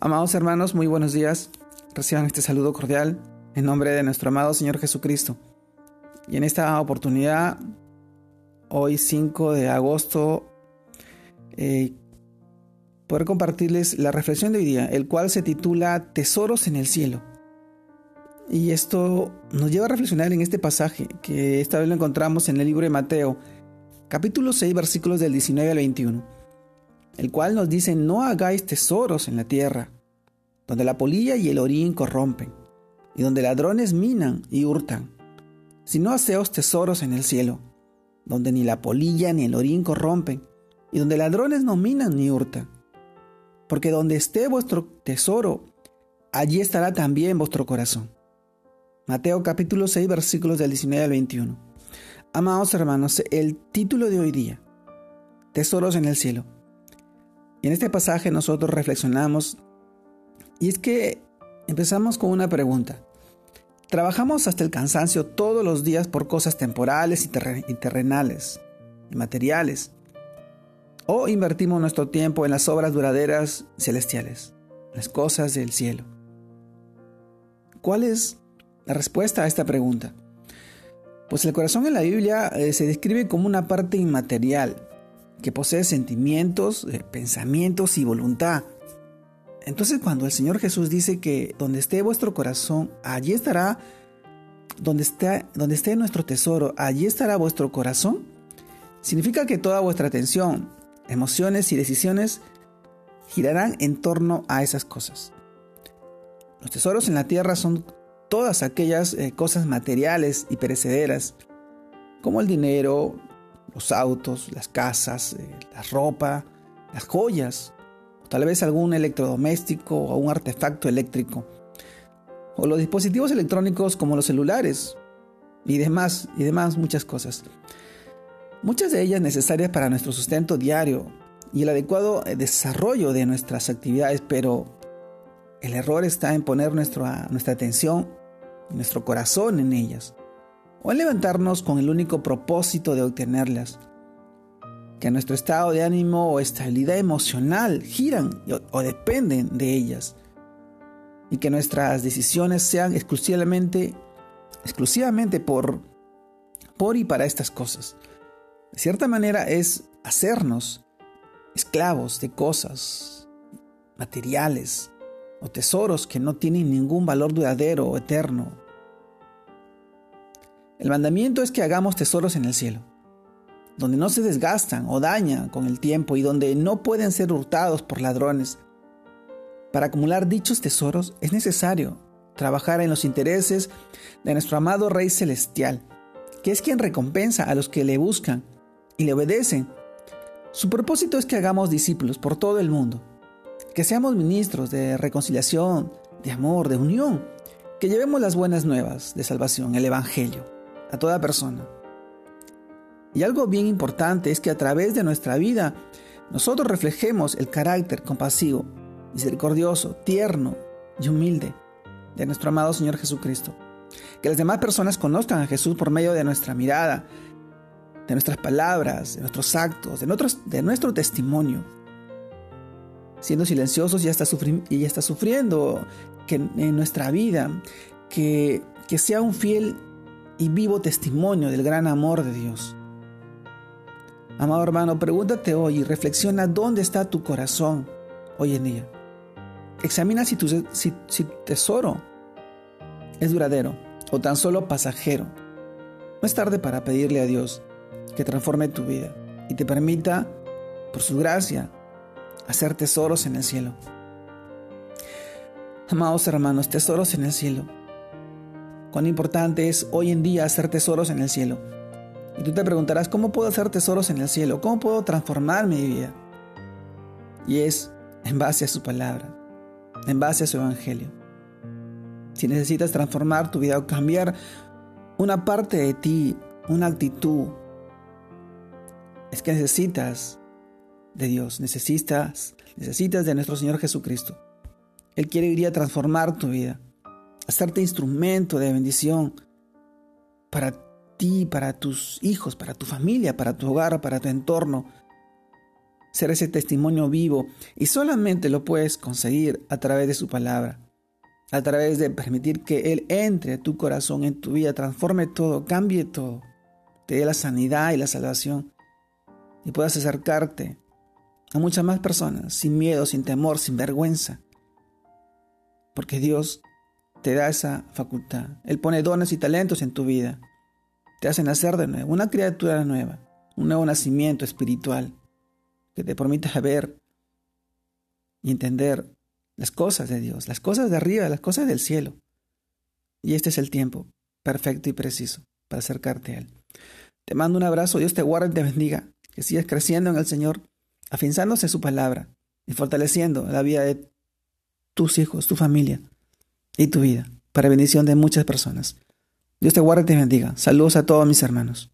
Amados hermanos, muy buenos días. Reciban este saludo cordial en nombre de nuestro amado Señor Jesucristo. Y en esta oportunidad, hoy 5 de agosto, eh, poder compartirles la reflexión de hoy día, el cual se titula Tesoros en el cielo. Y esto nos lleva a reflexionar en este pasaje, que esta vez lo encontramos en el libro de Mateo, capítulo 6, versículos del 19 al 21 el cual nos dice, no hagáis tesoros en la tierra, donde la polilla y el orín corrompen, y donde ladrones minan y hurtan, sino haceos tesoros en el cielo, donde ni la polilla ni el orín corrompen, y donde ladrones no minan ni hurtan. Porque donde esté vuestro tesoro, allí estará también vuestro corazón. Mateo capítulo 6 versículos del 19 al 21. Amados hermanos, el título de hoy día, Tesoros en el cielo. Y en este pasaje nosotros reflexionamos y es que empezamos con una pregunta. Trabajamos hasta el cansancio todos los días por cosas temporales y, terrenales y materiales. O invertimos nuestro tiempo en las obras duraderas celestiales, las cosas del cielo. ¿Cuál es la respuesta a esta pregunta? Pues el corazón en la Biblia eh, se describe como una parte inmaterial, que posee sentimientos, eh, pensamientos y voluntad. Entonces cuando el Señor Jesús dice que donde esté vuestro corazón, allí estará, donde esté, donde esté nuestro tesoro, allí estará vuestro corazón, significa que toda vuestra atención, emociones y decisiones girarán en torno a esas cosas. Los tesoros en la tierra son todas aquellas eh, cosas materiales y perecederas, como el dinero, los autos, las casas, eh, la ropa, las joyas, o tal vez algún electrodoméstico o un artefacto eléctrico, o los dispositivos electrónicos como los celulares y demás, y demás muchas cosas. Muchas de ellas necesarias para nuestro sustento diario y el adecuado eh, desarrollo de nuestras actividades, pero el error está en poner nuestra, nuestra atención y nuestro corazón en ellas o en levantarnos con el único propósito de obtenerlas. Que nuestro estado de ánimo o estabilidad emocional giran o, dependen de ellas. Y que nuestras decisiones sean exclusivamente, exclusivamente por, por y para estas cosas. De cierta manera es hacernos esclavos de cosas materiales o tesoros que no tienen ningún valor duradero o eterno el mandamiento es que hagamos tesoros en el cielo, donde no se desgastan o dañan con el tiempo y donde no pueden ser hurtados por ladrones. Para acumular dichos tesoros es necesario trabajar en los intereses de nuestro amado Rey Celestial, que es quien recompensa a los que le buscan y le obedecen. Su propósito es que hagamos discípulos por todo el mundo, que seamos ministros de reconciliación, de amor, de unión, que llevemos las buenas nuevas de salvación, el Evangelio a toda persona. Y algo bien importante es que a través de nuestra vida nosotros reflejemos el carácter compasivo, misericordioso, tierno y humilde de nuestro amado Señor Jesucristo. Que las demás personas conozcan a Jesús por medio de nuestra mirada, de nuestras palabras, de nuestros actos, de, de nuestro testimonio. Siendo silenciosos y hasta, y está sufriendo que en nuestra vida, que, que sea un fiel y vivo testimonio del gran amor de Dios. Amado hermano, pregúntate hoy y reflexiona dónde está tu corazón hoy en día. Examina si tu, tesoro es duradero o tan solo pasajero. No es tarde para pedirle a Dios que transforme tu vida y te permita, por su gracia, hacer tesoros en el cielo. Amados hermanos, tesoros en el cielo cuán importante es hoy en día hacer tesoros en el cielo. Y tú te preguntarás, ¿cómo puedo hacer tesoros en el cielo? ¿Cómo puedo transformar mi vida? Y es en base a su palabra, en base a su evangelio. Si necesitas transformar tu vida o cambiar una parte de ti, una actitud, es que necesitas de Dios, necesitas, necesitas de nuestro Señor Jesucristo. Él quiere ir a transformar tu vida hacerte instrumento de bendición para ti, para tus hijos, para tu familia, para tu hogar, para tu entorno. ser ese testimonio vivo y solamente lo puedes conseguir a través de su palabra, a través de permitir que Él entre a tu corazón, en tu vida, transforme todo, cambie todo, te dé la sanidad y la salvación y puedas acercarte a muchas más personas sin miedo, sin temor, sin vergüenza. Porque Dios te da esa facultad. Él pone dones y talentos en tu vida. Te hace nacer de nuevo, una criatura nueva, un nuevo nacimiento espiritual que te permita ver y entender las cosas de Dios, las cosas de arriba, las cosas del cielo. Y este es el tiempo perfecto y preciso para acercarte a Él. Te mando un abrazo, Dios te guarde y te bendiga, que sigas creciendo en el Señor, afianzándose su palabra y fortaleciendo la vida de tus hijos, tu familia y tu vida, para bendición de muchas personas. Dios te guarde y te bendiga. Saludos a todos mis hermanos.